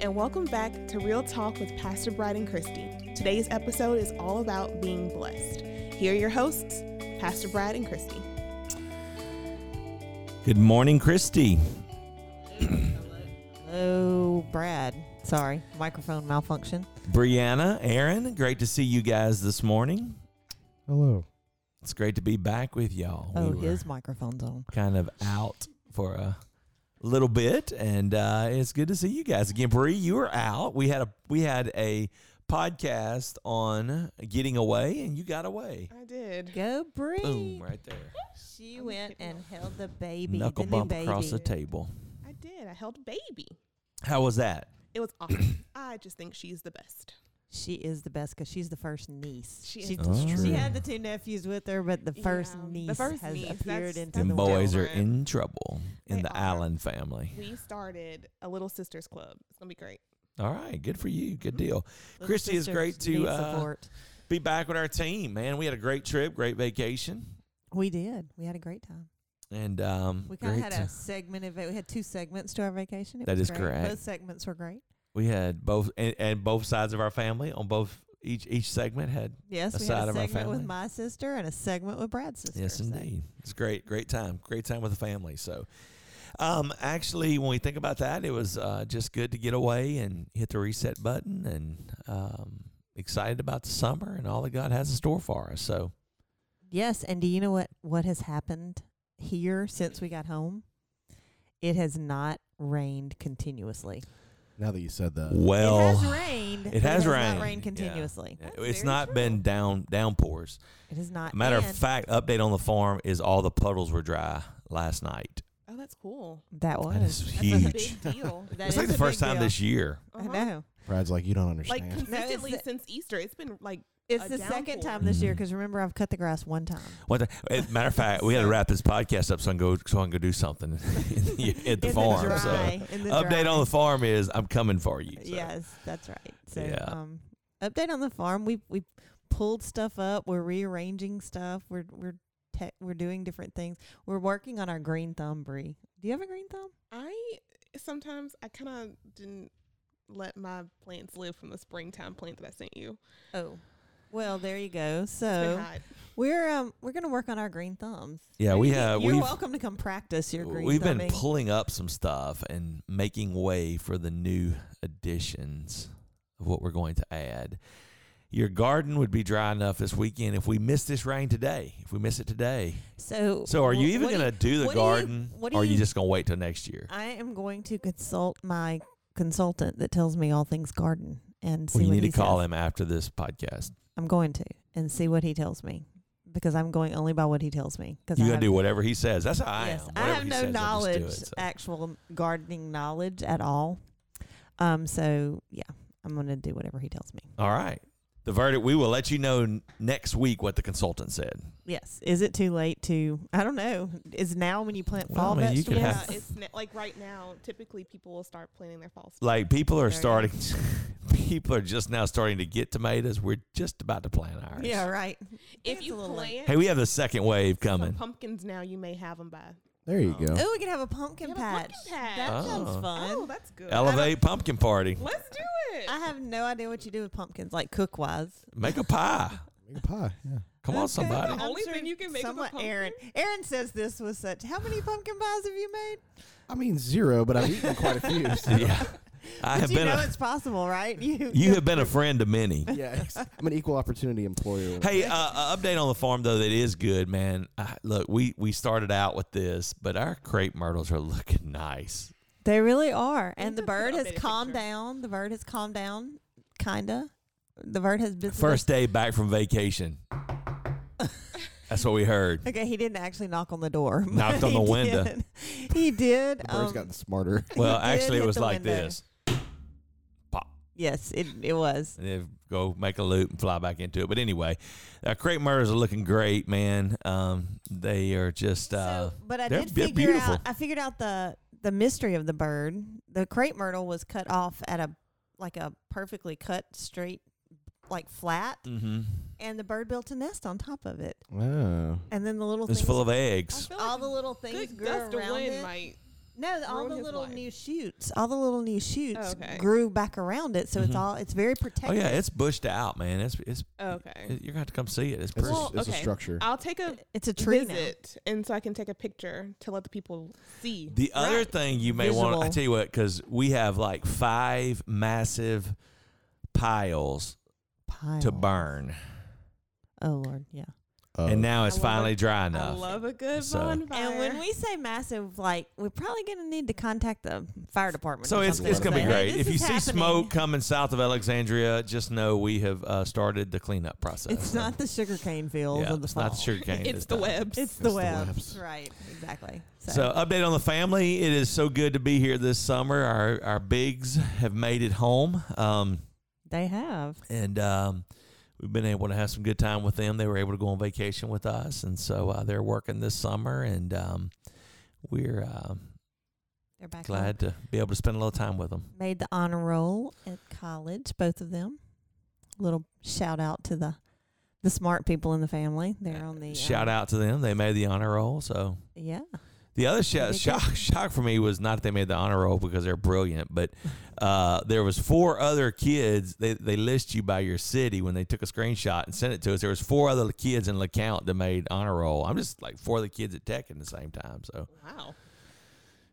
and welcome back to Real Talk with Pastor Brad and Christy. Today's episode is all about being blessed. Here are your hosts, Pastor Brad and Christy. Good morning, Christy. Oh, Brad. Sorry, microphone malfunction. Brianna, Aaron, great to see you guys this morning. Hello. It's great to be back with y'all. Oh, We were his microphone's on. kind of out for a little bit, and uh, it's good to see you guys again. Bree, you were out. We had a we had a podcast on getting away, and you got away. I did. Go, Bree. Boom, right there. She I'm went kidding. and held the baby. Knuckle the bump baby. across the table. I did. I held a baby. How was that? It was awesome. I just think she's the best. She is the best because she's the first niece. She is she, the Oh. she had the two nephews with her, but the first Yeah, the niece first has niece, appeared that's- into Them the boys world. are in trouble in They the are. Allen family. We started a Little Sisters Club. It's going to be great. All right, good for you. Good Mhm. deal. Little Christy, is great to, need uh, support. Be back with our team, man. We had a great trip, great vacation, We did. We had a great time. and um, We kind of had a segment of it. We had two segments to our vacation. It That was is great. correct. Both segments were great. We had both and, and both sides of our family on both each each segment had Yes, A we side had a of our segment with my sister and a segment with Brad's sister. yes so- indeed it's great great time great time with the family so um actually when we think about that it was uh, just good to get away and hit the reset button and um excited about the summer and all that God has in store for us so Yes, and do you know what what has happened here since we got home? It has not rained continuously. Now that you said that, well it has rained. it but has Not rained, rained continuously. yeah, it's not true. been down downpours It is not. matter of fact update on the farm is all the puddles were dry last night Oh, that's cool. that was that is That's huge a big deal. That it's like the first time deal. this year I Uh-huh. know. Brad's like, you don't understand. Like consistently the- since Easter, it's been like It's A the second time this year because remember I've cut the grass one time. What the, as a matter of fact, we had to wrap this podcast up so I can go so I can go do something at the In farm. dry, so in the update dry. on the farm is I'm coming for you. so. Yes, that's right. So, Yeah. um, update on the farm. We we pulled stuff up. We're rearranging stuff. We're we're te- we're doing different things. We're working on our green thumb brie. Do you have a green thumb? I sometimes I kind of didn't let my plants live from the springtime plant that I sent you. Oh, well, there you go. So we're um we're gonna work on our green thumbs. Yeah, we have You're we've welcome to come practice your green. Thumbs. We've been pulling up some stuff and making way for the new additions of what we're going to add. Your garden would be dry enough this weekend if we miss this rain today. If we miss it today, So so are you even going to do the what do you- garden, what do or are you you- just going to wait till next year? I am going to consult my consultant that tells me all things garden and see Well, you what need to call says. him after this podcast. I'm going to and see what he tells me because I'm going only by what he tells me. Because You're I gonna have, do whatever he says. That's how I yes, am. I have no says, I just do knowledge, it, so. actual gardening knowledge at all. Um, so yeah, I'm going to do whatever he tells me. All right. The verdict. We will let you know n- next week what the consultant said. Yes. Is it too late to? I don't know. Is now when you plant Well, fall I mean, you could vegetables? Yeah, have- it's ne- like right now. Typically, people will start planting their fall. stuff. Like people are There you starting. people are just now starting to get tomatoes. We're just about to plant ours. yeah, right. if It's you a late. plant Hey, we have the second wave some coming. pumpkins now, you may have them by. there you Oh. go. Oh, we can have a pumpkin We a patch. pumpkin patch. That Oh. sounds fun. Oh, that's good. Elevate pumpkin party. Let's do it. I have no idea what you do with pumpkins, like cook wise. Make a pie. Make a pie. Yeah. Come on, somebody. The only thing you can make with a somewhat pumpkin? Aaron. Aaron says this was such. How many pumpkin pies have you made? I mean zero, but I've eaten quite a few. so- yeah. I have you been know a. it's possible, right? You You have been a friend to many. Yeah, I'm an equal opportunity employer. Hey, uh, uh, update on the farm though that is good, man. Uh, look, we we started out with this, but our crepe myrtles are looking nice. They really are, and the bird has calmed picture. down. The bird has calmed down, kinda. The bird has been First day back from vacation. That's what we heard. Okay, he didn't actually knock on the door. Knocked on he the window. did. He did. the bird's um, gotten smarter. Well, actually, it was like window. this. Pop. Yes, it it was. And then go make a loop and fly back into it. But anyway, our crepe myrtles are looking great, man. Um, they are just uh, so, but I did figure beautiful. out. I figured out the the mystery of the bird. The crepe myrtle was cut off at a like a perfectly cut straight, like flat, mhm. and the bird built a nest on top of it. Oh. And then the little it's things, full of eggs. all like the little things good grew around wind it. might. No, all the little life. new shoots, all the little new shoots Oh, okay. grew back around it, so it's Mhm. all it's very protected. Oh yeah, it's bushed out, man. It's it's Okay. it- you're gonna have to come see it. It's It's, pretty. a, Well, it's a structure. I'll take a it's a tree now. visit, and so I can take a picture to let the people see. The other thing you may want, I Visual. tell you what, because we have like five massive piles Pile. to burn, Oh Lord, yeah. Uh, and now it's finally it. dry I enough. love a good So- bonfire. And when we say massive, like we're probably going to need to contact the fire department. So it's it's gonna be say, "Hey, great. If you is see happening." smoke coming south of Alexandria, just know we have uh, started the cleanup process. it's not the sugarcane fields yeah, of the it's fall. not the sugar cane. it's the time. webs. It's the It's the webs. webs. Right. Exactly. So, So update on the family. It is so good to be here this summer. Our our bigs have made it home. Um, they have. and um, we've been able to have some good time with them. They were able to go on vacation with us, and so uh, they're working this summer, and um, we're um, They're back. home. glad to be able to spend a little time with them. Made the honor roll at college, both of them. Little shout out to the the smart people in the family. They're on the Shout um, out to them; they made the honor roll. So Yeah. The other They shock, shock, for me was not that they made the honor roll because they're brilliant, but uh, there was four other kids. They they list you by your city when they took a screenshot and sent it to us. There was four other kids in Lecompte that made honor roll. I'm just like four of the kids at Tech at the same time. So wow.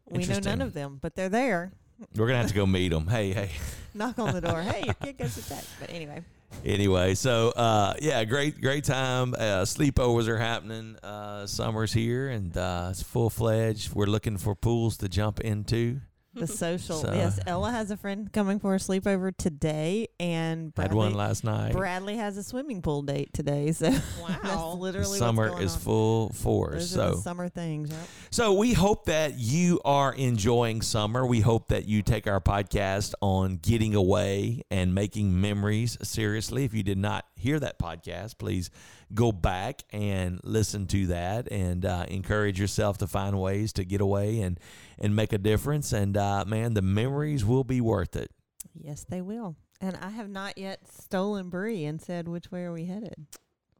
We know none of them, but they're there. we're gonna have to go meet them. Hey, hey. Knock on the door. hey, your kid goes to tech. But anyway, Anyway, so uh, yeah, great, great time. Uh, sleepovers are happening. Uh, summer's here, and uh, it's full fledged. We're looking for pools to jump into. The social. So- yes, Ella has a friend coming for a sleepover today, and Had Bradley, one last night. Bradley has a swimming pool date today. So that's Wow. The literally summer what's going is on. full force. Those so are the summer things. Yep. So we hope that you are enjoying summer. We hope that you take our podcast on getting away and making memories seriously. If you did not hear that podcast, please go back and listen to that and uh, encourage yourself to find ways to get away and and make a difference. And uh, man, the memories will be worth it. Yes, they will. And I have not yet stolen Bree and said which way are we headed.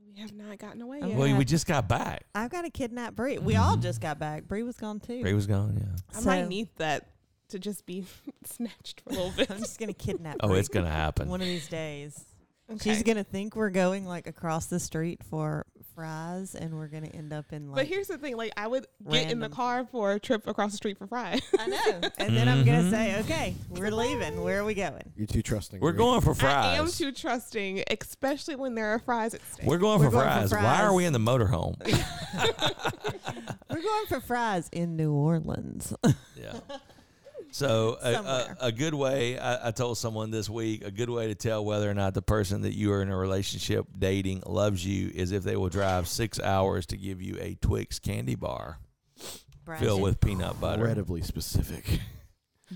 We have not gotten away yet. Well, Yeah. we just got back. I've got to kidnap Bree. We all Mhm. just got back. Bree was gone too. Ray was gone. Yeah. I So- might need that to just be snatched for a little bit. I'm just gonna kidnap. Oh, Bree it's gonna happen. one of these days. Okay. She's gonna think we're going like across the street for fries, and we're gonna end up in like. but here's the thing: like, I would get in the car for a trip across the street for fries. I know, and then I'm gonna say, mm-hmm. okay, we're leaving. Where are we going? You're too trusting. We're Bree. going for fries. I am too trusting, especially when there are fries at stake. We're going, We're for, going for fries. Why are we in the motorhome? We're going for fries in New Orleans. Yeah. So a, a, a good way I, I told someone this week a good way to tell whether or not the person that you are in a relationship dating loves you is if they will drive six hours to give you a Twix candy bar Brad filled with peanut butter. Incredibly specific.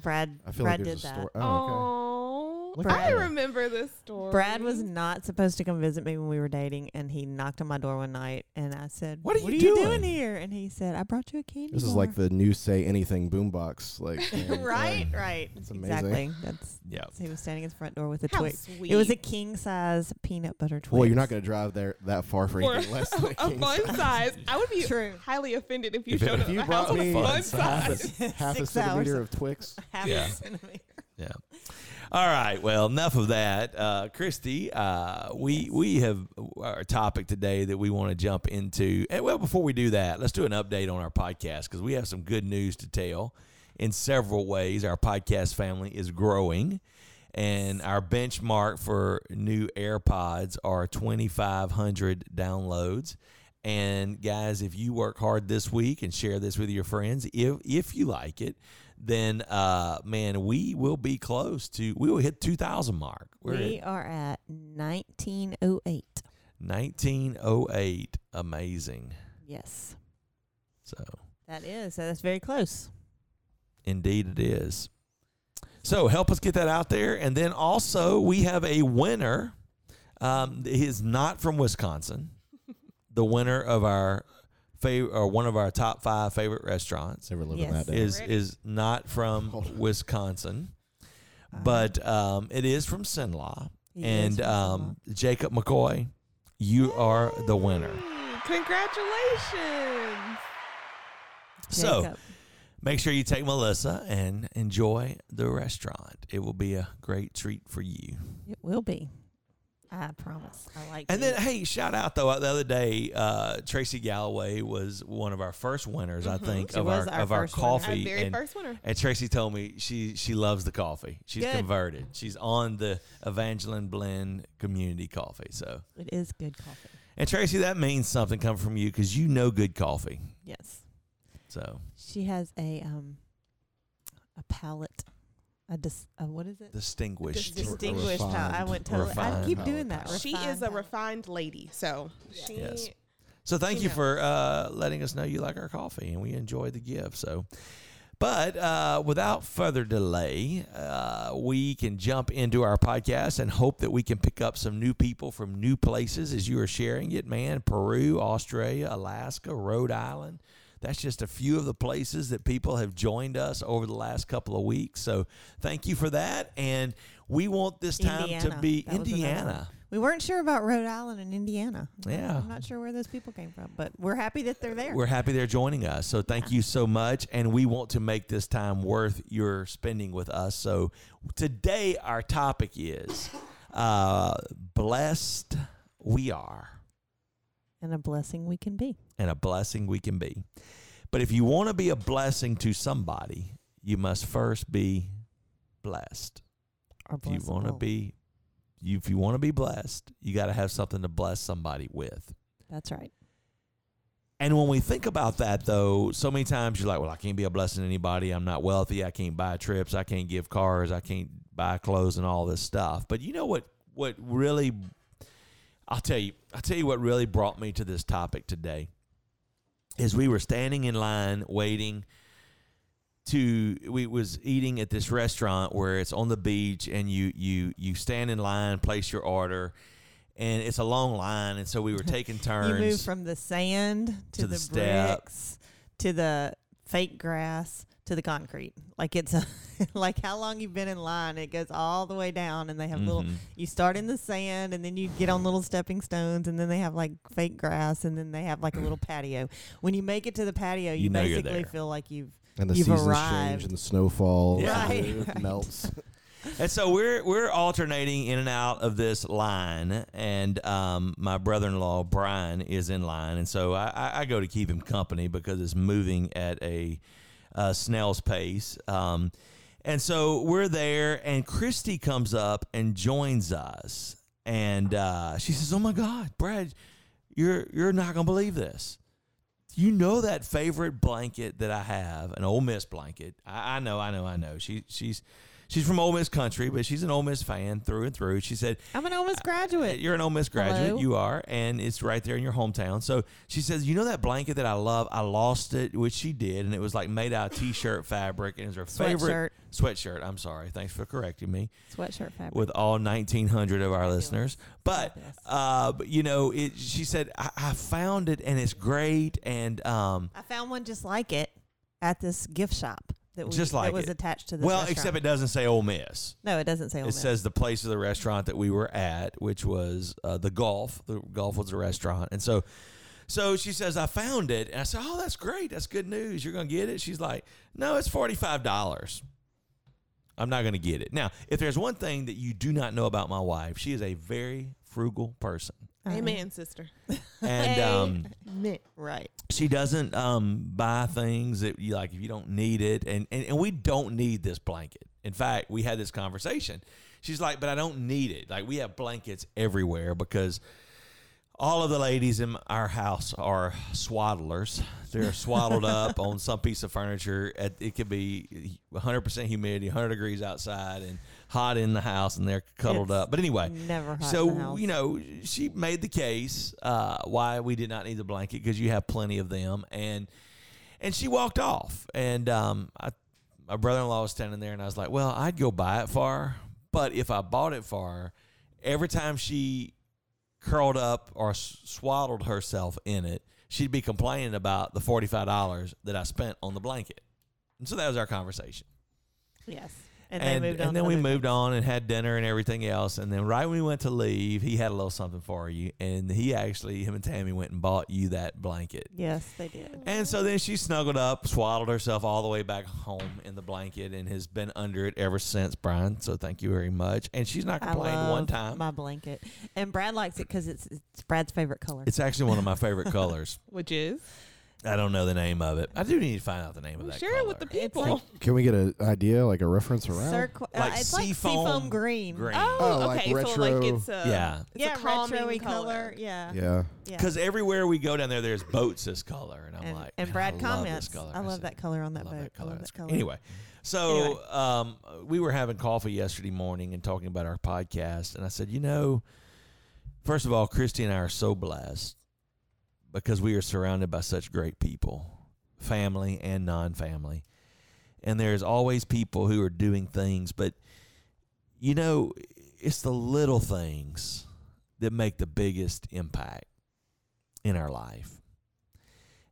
Brad. I feel Brad like did there's a that. story. Oh, Oh, Look I remember this story. Brad was not supposed to come visit me when we were dating, and he knocked on my door one night, and I said, What are you you doing?" doing here?" And he said, "I brought you a candy." This is like the new say anything boombox. Like and, right, uh, right, It's amazing. exactly. That's Yeah. he was standing at the front door with a How Twix. sweet. It was a king size peanut butter Twix. Well, you're not going to drive there that far for for anything less than a a king fun size. size. I would be True. highly offended if you If it- showed if up you at my house brought with me fun fun size. size. half a Six centimeter of Twix. half Yeah. a centimeter. Yeah. All right. Well, enough of that. Uh, Christy, uh, we we have our topic today that we want to jump into. And well, before we do that, let's do an update on our podcast because we have some good news to tell. In several ways, our podcast family is growing, and our benchmark for new AirPods are 2,500 downloads. And guys, if you work hard this week and share this with your friends, if if you like it, then uh man, we will be close to we will hit 2000 mark. We're We at are at 1908. 1908. Amazing. Yes, So, that is. So that's very close. indeed it is. So, help us get that out there and then also we have a winner um he is not from Wisconsin. The winner of our favorite or one of our top 5 favorite restaurants Never living Yes. that day. is is not from Wisconsin, Uh, but um, it is from Sinlaw. he And from um, Jacob McCoy, you are the winner. Congratulations. So, Jacob. make sure you take Melissa and enjoy the restaurant. It will be a great treat for you. It will be. I promise. I like. And then, hey, shout out though the other day, uh, Tracy Galloway was one of our first winners, I Mhm. think, She of our, our of our winner. Our coffee. very and, first winner. and Tracy told me she she loves the coffee. She's Good. converted. She's on the Evangeline Blend Community Coffee. So, it is good coffee. and Tracy, that means something coming from you because you know good coffee. Yes, So she has a um a palate. A, dis, a what is it? distinguished. Dis- Distinguished palate. I refined- went totally. I refined keep doing that. palate. She is a palate. refined lady, so she Yes. So thank Who you knows? for uh, letting us know you like our coffee, and we enjoyed the gift. So, but uh, without further delay, uh, we can jump into our podcast and hope that we can pick up some new people from new places as you are sharing it. Man, Peru, Australia, Alaska, Rhode Island. That's just a few of the places that people have joined us over the last couple of weeks. So thank you for that. And we want this time to be That Indiana. We weren't sure about Rhode Island and Indiana. Yeah. I'm not sure where those people came from, but we're happy that they're there. We're happy they're joining us. So thank you so much. And we want to make this time worth your spending with us. So today, our topic is uh, blessed we are and a blessing we can be. and a blessing we can be. But if you want to be a blessing to somebody, you must first be blessed. Or If you want to be you, if you want to be blessed, you got to have something to bless somebody with. That's right. And when we think about that, though, so many times you're like, well, I can't be a blessing to anybody. I'm not wealthy. I can't buy trips. I can't give cars. I can't buy clothes and all this stuff. But you know what? What really, I'll tell you, I'll tell you what really brought me to this topic today is we were standing in line waiting to we was eating at this restaurant where it's on the beach and you you you stand in line place your order and it's a long line and so we were taking turns You move from the sand to, To the the, bricks to the fake grass to the concrete. Like it's a, like how long you've been in line. It goes all the way down, and they have little. Mhm. You start in the sand, and then you get on little stepping stones, and then they have like fake grass, and then they have like a little patio. When you make it to the patio, you, You know basically feel like you've And the You've seasons arrived. change and the snow falls. Yeah. and Right, it right. melts. And so we're we're alternating in and out of this line, and um, my brother-in-law Brian is in line, and so I, I, I go to keep him company because it's moving at a, uh snail's pace. Um, and so we're there, and Christy comes up and joins us, and uh, she says, "Oh my God, Brad, you're you're not gonna believe this." You know that favorite blanket that I have, an Ole Miss blanket. I, I know, I know, I know. She she's she's from Ole Miss country, but she's an Ole Miss fan through and through. She said, I'm an Ole Miss graduate. "You're an Ole Miss graduate, Hello? you are, and it's right there in your hometown." So she says, "You know that blanket that I love? I lost it, which she did, and it was like made out of t-shirt fabric, and it was her favorite Sweatshirt, sweatshirt. I'm sorry, thanks for correcting me sweatshirt fabric. with all 1,900 of our Fabulous. listeners. But uh, but you know, it. She said, I, I found it, and it's great, and um." I found one just like it at this gift shop that we, Just like that was it. attached to this Well, restaurant. except it doesn't say Ole Miss. no, it doesn't say Ole Miss. It Miss. says the place of the restaurant that we were at, which was uh, the Gulf. The Gulf was a restaurant, and so, so she says, "I found it," and I said, "Oh, that's great. That's good news. You're gonna get it." She's like, "No, it's forty five dollars. I'm not gonna get it." Now, if there's one thing that you do not know about my wife, she is a very frugal person. Amen, sister. and um, Amen. Right. she doesn't um, buy things that you like if you don't need it and, and and we don't need this blanket. In fact we had this conversation. She's like but i don't need it. Like we have blankets everywhere because all of the ladies in our house are swaddlers. They're swaddled up on some piece of furniture. It could be 100% humidity 100 degrees outside and hot in the house and they're cuddled It's up but anyway Never hot in the so you know, she made the case uh, why we did not need the blanket because you have plenty of them, and and she walked off. And um, I, my brother-in-law was standing there, and I was like, "Well, I'd go buy it for her, but if I bought it for her, every time she curled up or swaddled herself in it, she'd be complaining about the forty-five dollars that I spent on the blanket." And so that was our conversation. Yes. And, and moved on. and then we moved things. on and had dinner and everything else. And then right when we went to leave, he had a little something for you, and he actually him and Tammy went and bought you that blanket. Yes, they did. And so then she snuggled up, swaddled herself all the way back home in the blanket, and has been under it ever since, Brian. So thank you very much. And she's not complained one time. My blanket, and Brad likes it because it's it's Brad's favorite color. It's actually one of my favorite colors. Which is I don't know the name of it. I do need to find out the name of that. share it with the color. People. like- Can we get an idea, like a reference around? Circle, uh, Like it's like seafoam seafoam green. green. oh, Oh, like okay. so retro- like it's a Yeah. it's yeah, a calming retro-y color. color. Yeah, yeah. yeah. Because everywhere we go down there, there's boats this color, and I'm and, like, and "Man, Brad I love comments, this color. I love said, that color on that love boat. that color. I love That's that cool. color. Anyway, so um, we were having coffee yesterday morning and talking about our podcast, and I said, you know, first of all, Christy and I are so blessed because we are surrounded by such great people, family and non-family, and there's always people who are doing things, but you know, it's the little things that make the biggest impact in our life.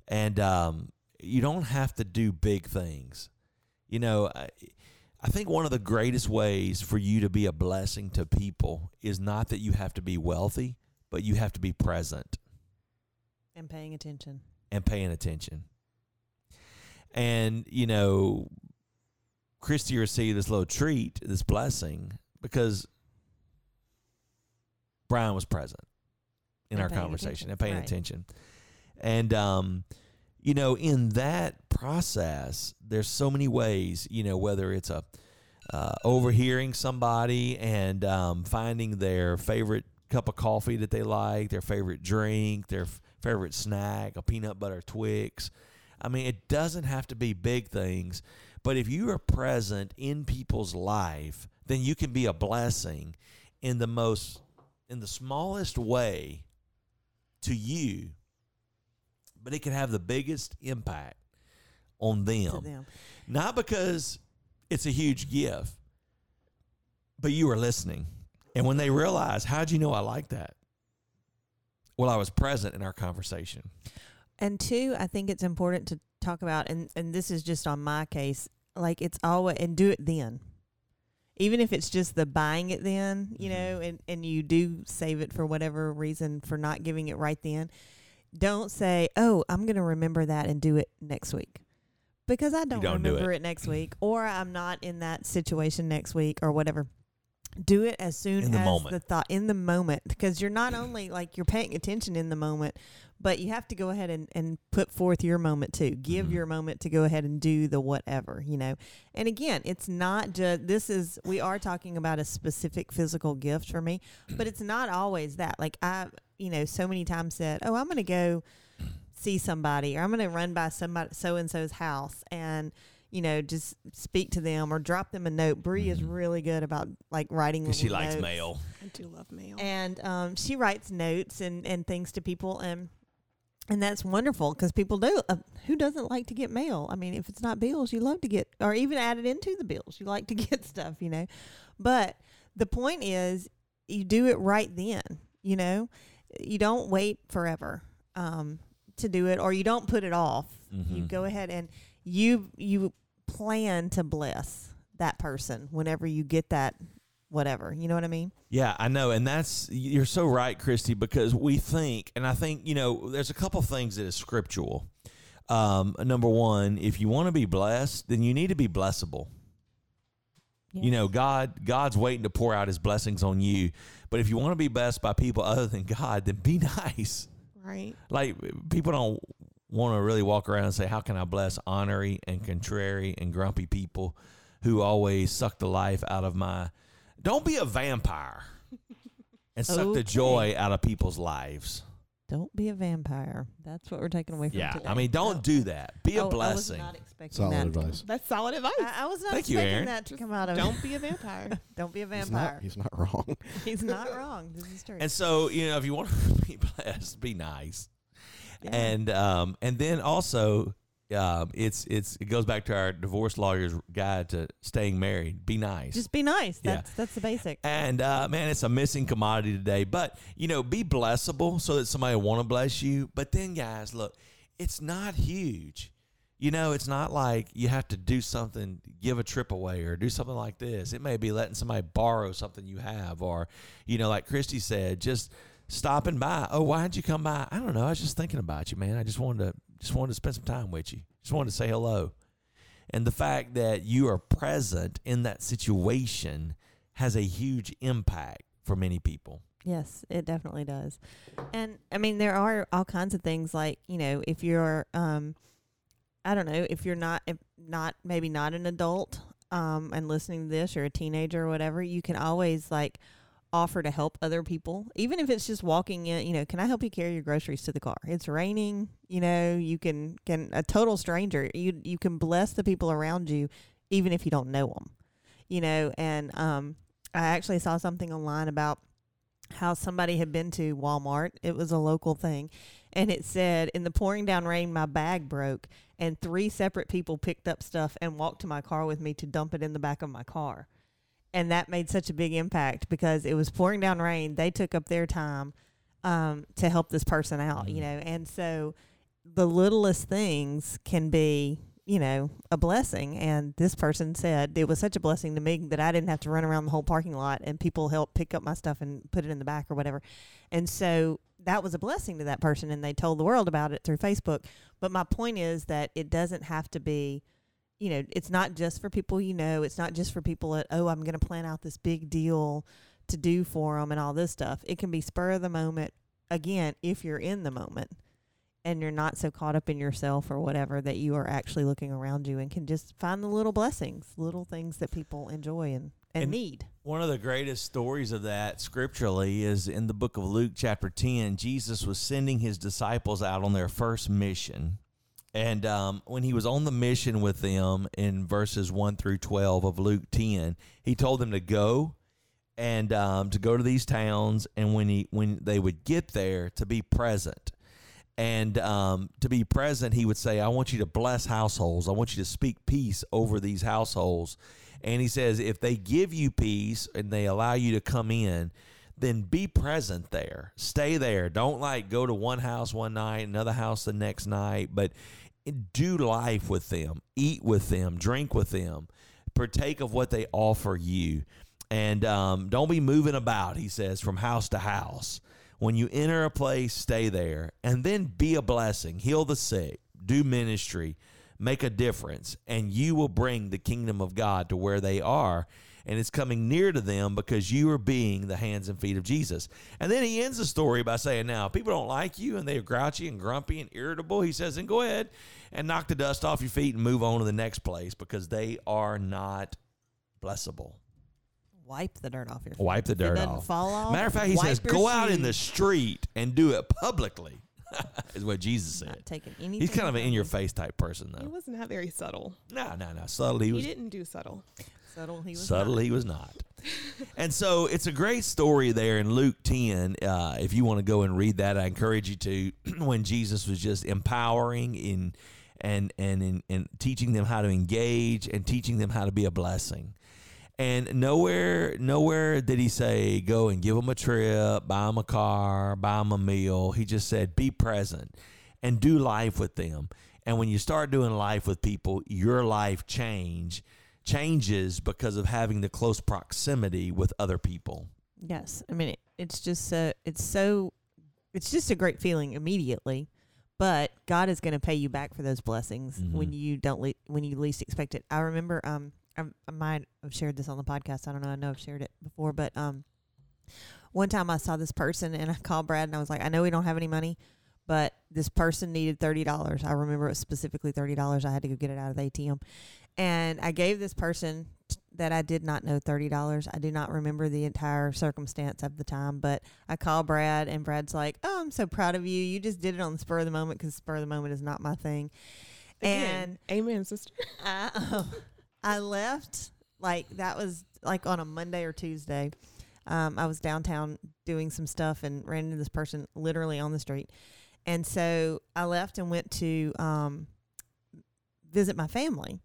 And um, you don't have to do big things. You know, I, I think one of the greatest ways for you to be a blessing to people is not that you have to be wealthy, but you have to be present And paying attention. and paying attention. And, you know, Christy received this little treat, this blessing, because Brian was present in And our conversation attention, and paying right. attention. And, um, you know, in that process, there's so many ways, you know, whether it's a uh, overhearing somebody and um, finding their favorite cup of coffee that they like, their favorite drink, their f- favorite snack, a peanut butter Twix. I mean, it doesn't have to be big things, but if you are present in people's life, then you can be a blessing in the most, in the smallest way to you, but it can have the biggest impact on them. them. Not because it's a huge gift, but you are listening. And when they realize, how'd you know I like that? Well, I was present in our conversation. And two, I think it's important to talk about, and and this is just on my case. Like it's always and do it then, even if it's just the buying it then, you Mhm. know, and and you do save it for whatever reason for not giving it right then. Don't say, "Oh, I'm going to remember that and do it next week," because I don't, don't do remember it. it. next week, or I'm not in that situation next week, or whatever. Do it as soon In the as moment. the thought in the moment, because you're not only like you're paying attention in the moment, but you have to go ahead and, and put forth your moment too. Give Mhm. your moment to go ahead and do the whatever, you know. And again, it's not just this is we are talking about a specific physical gift for me, but it's not always that. Like I, you know, so many times said, "Oh, I'm going to go see somebody or I'm going to run by somebody so and so's house and you know, just speak to them or drop them a note. Bree is Mhm. really good about like writing. Because she little likes notes mail. I do love mail. and um, she writes notes and, and things to people and and that's wonderful because people do uh, who doesn't like to get mail i mean if it's not bills you love to get or even add it into the bills you like to get stuff you know but the point is you do it right then you know you don't wait forever um, to do it or you don't put it off you Mhm. go ahead and you you plan to bless that person whenever you get that whatever you know what i mean Yeah, I know, and that's you're so right, Christy, because we think, and I think you know, there's a couple things that is scriptural. Um, number one, if you want to be blessed, then you need to be blessable. You know, God God's waiting to pour out His blessings on you, but if you want to be blessed by people other than God, then be nice. right. Like people don't want to really walk around and say, "How can I bless honorary and contrary and grumpy people who always suck the life out of my?" Don't be a vampire and suck the joy out of people's lives. Don't be a vampire. That's what we're taking away from Yeah, today. I mean, don't No. do that. Be a Oh, I was blessing. not expecting Solid that. advice. That's solid advice. I, I was not Thank expecting Aaron. that to come out of Don't be a vampire. Don't be a He's vampire. not, he's not wrong. He's not wrong. This is true. And so, you know, if you want to be blessed, be nice. Yeah. And um, and then also, um, it's it's it goes back to our divorce lawyer's guide to staying married. Be nice. just be nice. Yeah. That's that's the basic. And uh, man, it's a missing commodity today. But you know, be blessable so that somebody want to bless you. But then, guys, look, it's not huge. You know, it's not like you have to do something, give a trip away or do something like this. It may be letting somebody borrow something you have, or, you know, like Christy said, just stopping by. Oh, why'd you come by? I don't know. I was just thinking about you, man. I just wanted to just wanted to spend some time with you. Just wanted to say hello. And the fact that you are present in that situation has a huge impact for many people. Yes, it definitely does. And I mean, there are all kinds of things like you know, if you're, um, I don't know, if you're not, if not maybe not an adult, um, and listening to this, or a teenager or whatever, you can always like offer to help other people, even if it's just walking in. You know, can I help you carry your groceries to the car? It's raining. You know, you can can a total stranger. You you can bless the people around you, even if you don't know them. You know, and um, I actually saw something online about how somebody had been to Walmart. It was a local thing. And it said, In the pouring down rain, my bag broke, and three separate people picked up stuff and walked to my car with me to dump it in the back of my car. And that made such a big impact because it was pouring down rain. They took up their time um, to help this person out, you know. And so the littlest things can be you know, a blessing. And this person said it was such a blessing to me that I didn't have to run around the whole parking lot and people helped pick up my stuff and put it in the back or whatever. And so that was a blessing to that person and they told the world about it through Facebook. But my point is that it doesn't have to be, you know, it's not just for people you know, it's not just for people that, oh, I'm going to plan out this big deal to do for them and all this stuff. It can be spur of the moment, again, if you're in the moment and you're not so caught up in yourself or whatever that you are actually looking around you and can just find the little blessings, little things that people enjoy and, and, And- need. One of the greatest stories of that scripturally is in the book of Luke, chapter 10. Jesus was sending his disciples out on their first mission. And um, when he was on the mission with them in verses 1 through 12 of Luke 10, he told them to go and um, to go to these towns. And when, he, when they would get there, to be present. And um, to be present, he would say, I want you to bless households. I want you to speak peace over these households. And he says, if they give you peace and they allow you to come in, then be present there. Stay there. Don't like go to one house one night, another house the next night, but do life with them, eat with them, drink with them, partake of what they offer you. And um, don't be moving about, he says, from house to house. When you enter a place, stay there and then be a blessing. Heal the sick, do ministry, make a difference, and you will bring the kingdom of God to where they are. And it's coming near to them because you are being the hands and feet of Jesus. And then he ends the story by saying, Now, if people don't like you and they're grouchy and grumpy and irritable, he says, then go ahead and knock the dust off your feet and move on to the next place because they are not blessable. Wipe the dirt off your feet. Wipe the dirt off. fall off. Matter of fact, he wipe says, your go out in the street and do it publicly, is what Jesus Not said. taking anything. He's kind of an in your face type person, though. He was not that very subtle. No, no, no. Subtle, he He, was didn't do subtle. Subtle. He was subtle, not. he was not. and so it's a great story there in Luke 10. Uh, if you want to go and read that, I encourage you to, when Jesus was just empowering in and and in, and teaching them how to engage and teaching them how to be a blessing. And nowhere, nowhere did he say, go and give them a trip, buy them a car, buy them a meal. He just said, be present and do life with them. And when you start doing life with people, your life change changes because of having the close proximity with other people. Yes, I mean it, it's just so it's so it's just a great feeling immediately, but God is going to pay you back for those blessings when Mhm. you don't le- when you least expect it. I remember um I, I might have shared this on the podcast. I don't know. I know I've shared it before, but um one time I saw this person and I called Brad and I was like, I know we don't have any money, but this person needed thirty dollars. I remember it was specifically thirty dollars. I had to go get it out of the ATM, and I gave this person that I did not know thirty dollars. I do not remember the entire circumstance of the time, but I called Brad, and Brad's like, "Oh, I'm so proud of you. You just did it on the spur of the moment because spur of the moment is not my thing." Again, amen, sister. I um, I left like that was like on a Monday or Tuesday. Um, I was downtown doing some stuff and ran into this person literally on the street, and so I left and went to um, visit my family,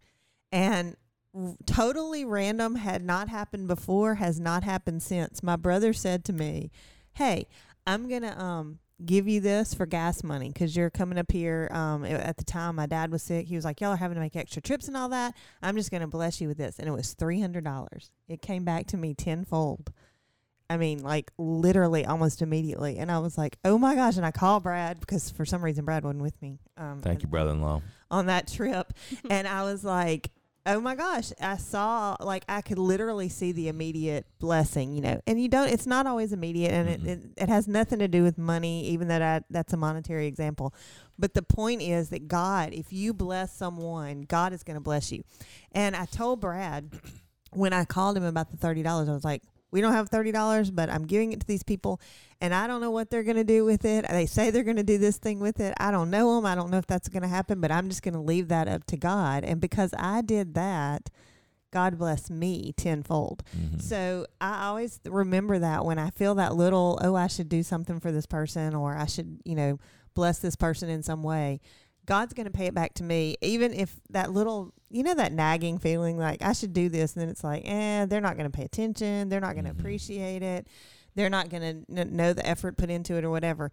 and r- totally random had not happened before, has not happened since. My brother said to me, "Hey, I'm gonna um." give you this for gas money because you're coming up here. Um, at the time, my dad was sick. He was like, y'all are having to make extra trips and all that. I'm just going to bless you with this. And it was $300. It came back to me tenfold. I mean, like literally almost immediately. And I was like, oh my gosh. And I called Brad because for some reason Brad wasn't with me. Um, Thank you, brother-in-law. on that trip and I was like, oh my gosh, I saw like I could literally see the immediate blessing, you know. And you don't it's not always immediate and Mm-mm. it, mm-hmm. it, it has nothing to do with money, even though that that's a monetary example. But the point is that God, if you bless someone, God is going to bless you. And I told Brad when I called him about the $30, I was like, we don't have $30, but I'm giving it to these people and I don't know what they're going to do with it. They say they're going to do this thing with it. I don't know them. I don't know if that's going to happen, but I'm just going to leave that up to God. And because I did that, God bless me tenfold. Mhm. So I always remember that when I feel that little, oh, I should do something for this person or I should, you know, bless this person in some way. God's going to pay it back to me, even if that little, you know, that nagging feeling like I should do this. And then it's like, eh, they're not going to pay attention. They're not going to Mhm. appreciate it. They're not going to n- know the effort put into it or whatever.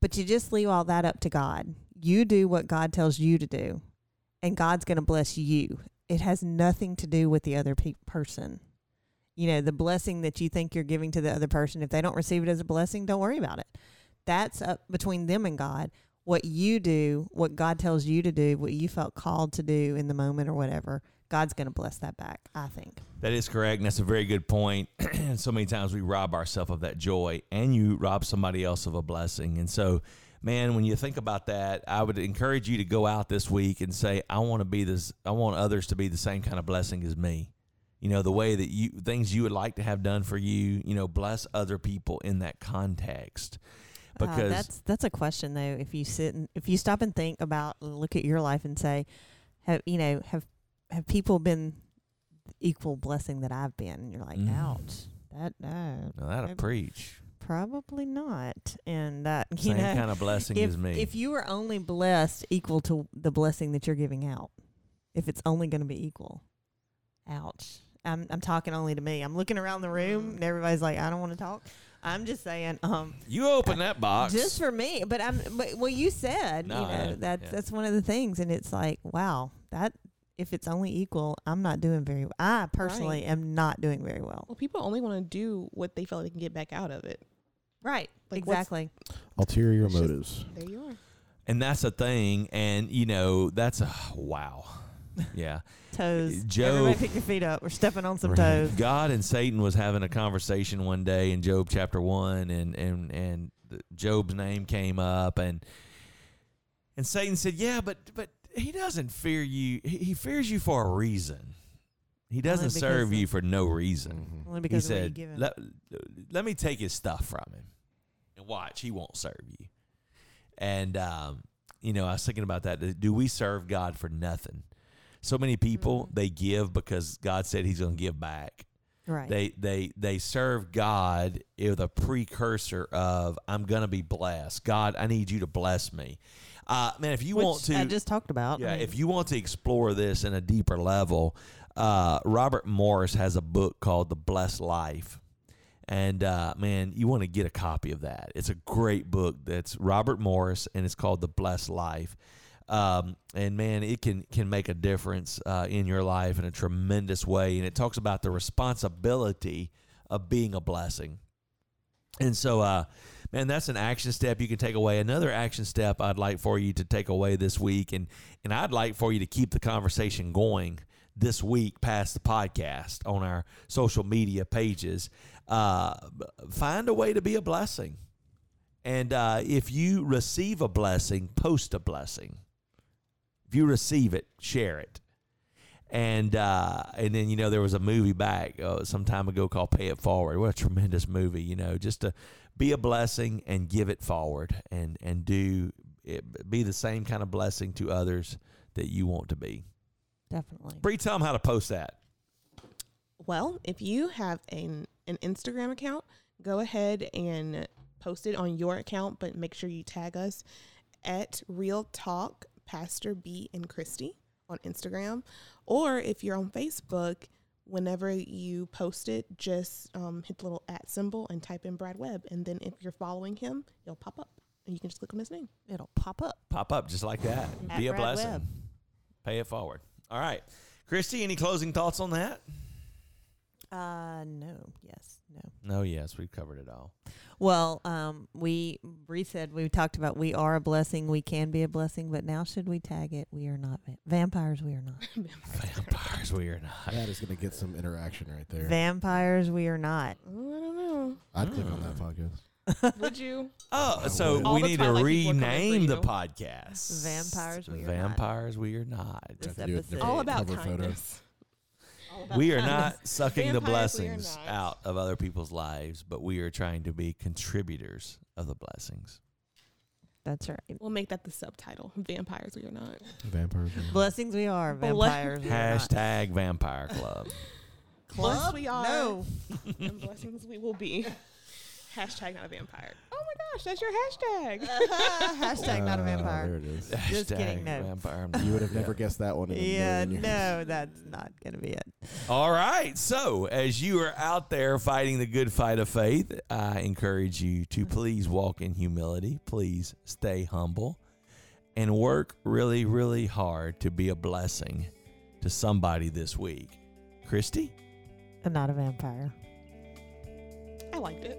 But you just leave all that up to God. You do what God tells you to do, and God's going to bless you. It has nothing to do with the other pe- person. You know, the blessing that you think you're giving to the other person, if they don't receive it as a blessing, don't worry about it. That's up between them and God. What you do, what God tells you to do, what you felt called to do in the moment or whatever, God's going to bless that back, I think. That is correct, and that's a very good point. so many times we rob ourselves of that joy, and you rob somebody else of a blessing. And so, man, when you think about that, I would encourage you to go out this week and say, "I want to be this. I want others to be the same kind of blessing as me." You know, the way that you things you would like to have done for you. You know, bless other people in that context. Uh, that's that's a question though. If you sit and if you stop and think about, look at your life and say, have you know have have people been equal blessing that I've been? And you're like, Mm. ouch, that uh, now that'll maybe- preach. probably not. And that you Same know, kind of blessing if as me. if you were only blessed equal to the blessing that you're giving out, if it's only going to be equal, ouch. I'm I'm talking only to me. I'm looking around the room and everybody's like, I don't want to talk. I'm just saying, um, you open that box. just for me. But I'm, but, well, you said, No, you know, that's yeah. that's one of the things, and it's like, wow, that if it's only equal, I'm not doing very. I personally Right. am not doing very well. Well, people only want to do what they feel like they can get back out of it. Right. Like, exactly. Ulterior It's just- motives. There you are. and that's a thing. And you know, that's a wow. Yeah. Toes. Job- Everybody pick your feet up. We're stepping on some Right. toes. God and Satan was having a conversation one day in Job chapter one, and and and Job's name came up, and and Satan said, "Yeah, but but he doesn't fear you. He, he fears you for a reason. He doesn't serve you for no reason." Mhm. Only He because of what you said, give him. let, "Let me take his stuff from him, and watch. He won't serve you." And um, you know, I was thinking about that. Do we serve God for nothing? So many people Mhm. they give because God said He's going to give back. right. They they they serve God with a precursor of I'm gonna be blessed. God, I need you to bless me. Uh, man, if you Which want to, I just talked about. I yeah, mean, if you want to explore this in a deeper level, uh, Robert Morris has a book called The Blessed Life. And uh, man, you want to get a copy of that. It's a great book. That's Robert Morris, and it's called The Blessed Life. Um, and man, it can can make a difference uh, in your life in a tremendous way. And it talks about the responsibility of being a blessing. And so, uh, man, that's an action step you can take away. Another action step I'd like for you to take away this week, and and I'd like for you to keep the conversation going this week past the podcast on our social media pages. Uh, find a way to be a blessing, and uh, if you receive a blessing, post a blessing. If you receive it, share it. And uh, and then you know there was a movie back uh, some time ago called Pay It Forward. What a tremendous movie! You know, just to be a blessing and give it forward, and and do it, be the same kind of blessing to others that you want to be. definitely. Bree, tell them how to post that. Well, if you have an an Instagram account, go ahead and post it on your account, but make sure you tag us at Real Talk Pastor B and Christy on Instagram. Or if you're on Facebook, whenever you post it, just um, hit the little at symbol and type in Brad Webb. And then if you're following him, it'll pop up. And you can just click on his name. It'll pop up. Pop up just like that. At Be a Brad blessing. Webb. Pay it forward. All right. Christy, any closing thoughts on that? Uh, no. Yes. No. No, yes, we've covered it all. Well, um, we Bree said we talked about we are a blessing. We can be a blessing, but now should we tag it? We are not va- vampires. We are not Vampires, we are not. That is going to get some interaction right there. vampires. We are not. Oh, I don't know. I'd click on that podcast. Would you? Oh, so All we the need to Twilight people are coming for rename the you. podcast. Vampires, we are not. Vampires, we are not. This Do a episode. different All about cover photo. kindness. We are not sucking the Vampires, we are blessings out of other people's lives, but we are trying to be contributors of the blessings. That's right. We'll make that the subtitle. Vampires, we are not. Vampires. Blessings. We are Ble- vampires. we are not. Hashtag Vampire Club. Club. Blessed we are. No. and blessings we will be. Hashtag not a vampire. Oh my gosh, that's your hashtag. Hashtag not a Ah, vampire. There it is. Just kidding, no. Vampire. You would have never guessed that one in a Yeah, million years. no, that's not gonna be it. All right. So, as you are out there fighting the good fight of faith, I encourage you to please walk in humility. Please stay humble and work really, really hard to be a blessing to somebody this week. Christy? I'm not a vampire. I liked it.